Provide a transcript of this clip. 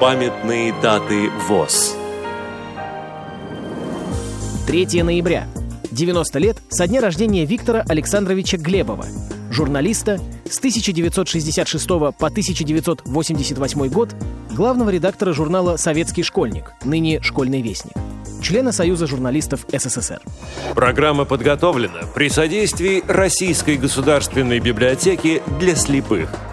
Памятные даты ВОЗ. 3 ноября. 90 лет со дня рождения Виктора Александровича Глебова, журналиста с 1966 по 1988 год, главного редактора журнала «Советский школьник», ныне «Школьный вестник», члена Союза журналистов СССР. Программа подготовлена при содействии Российской государственной библиотеки для слепых –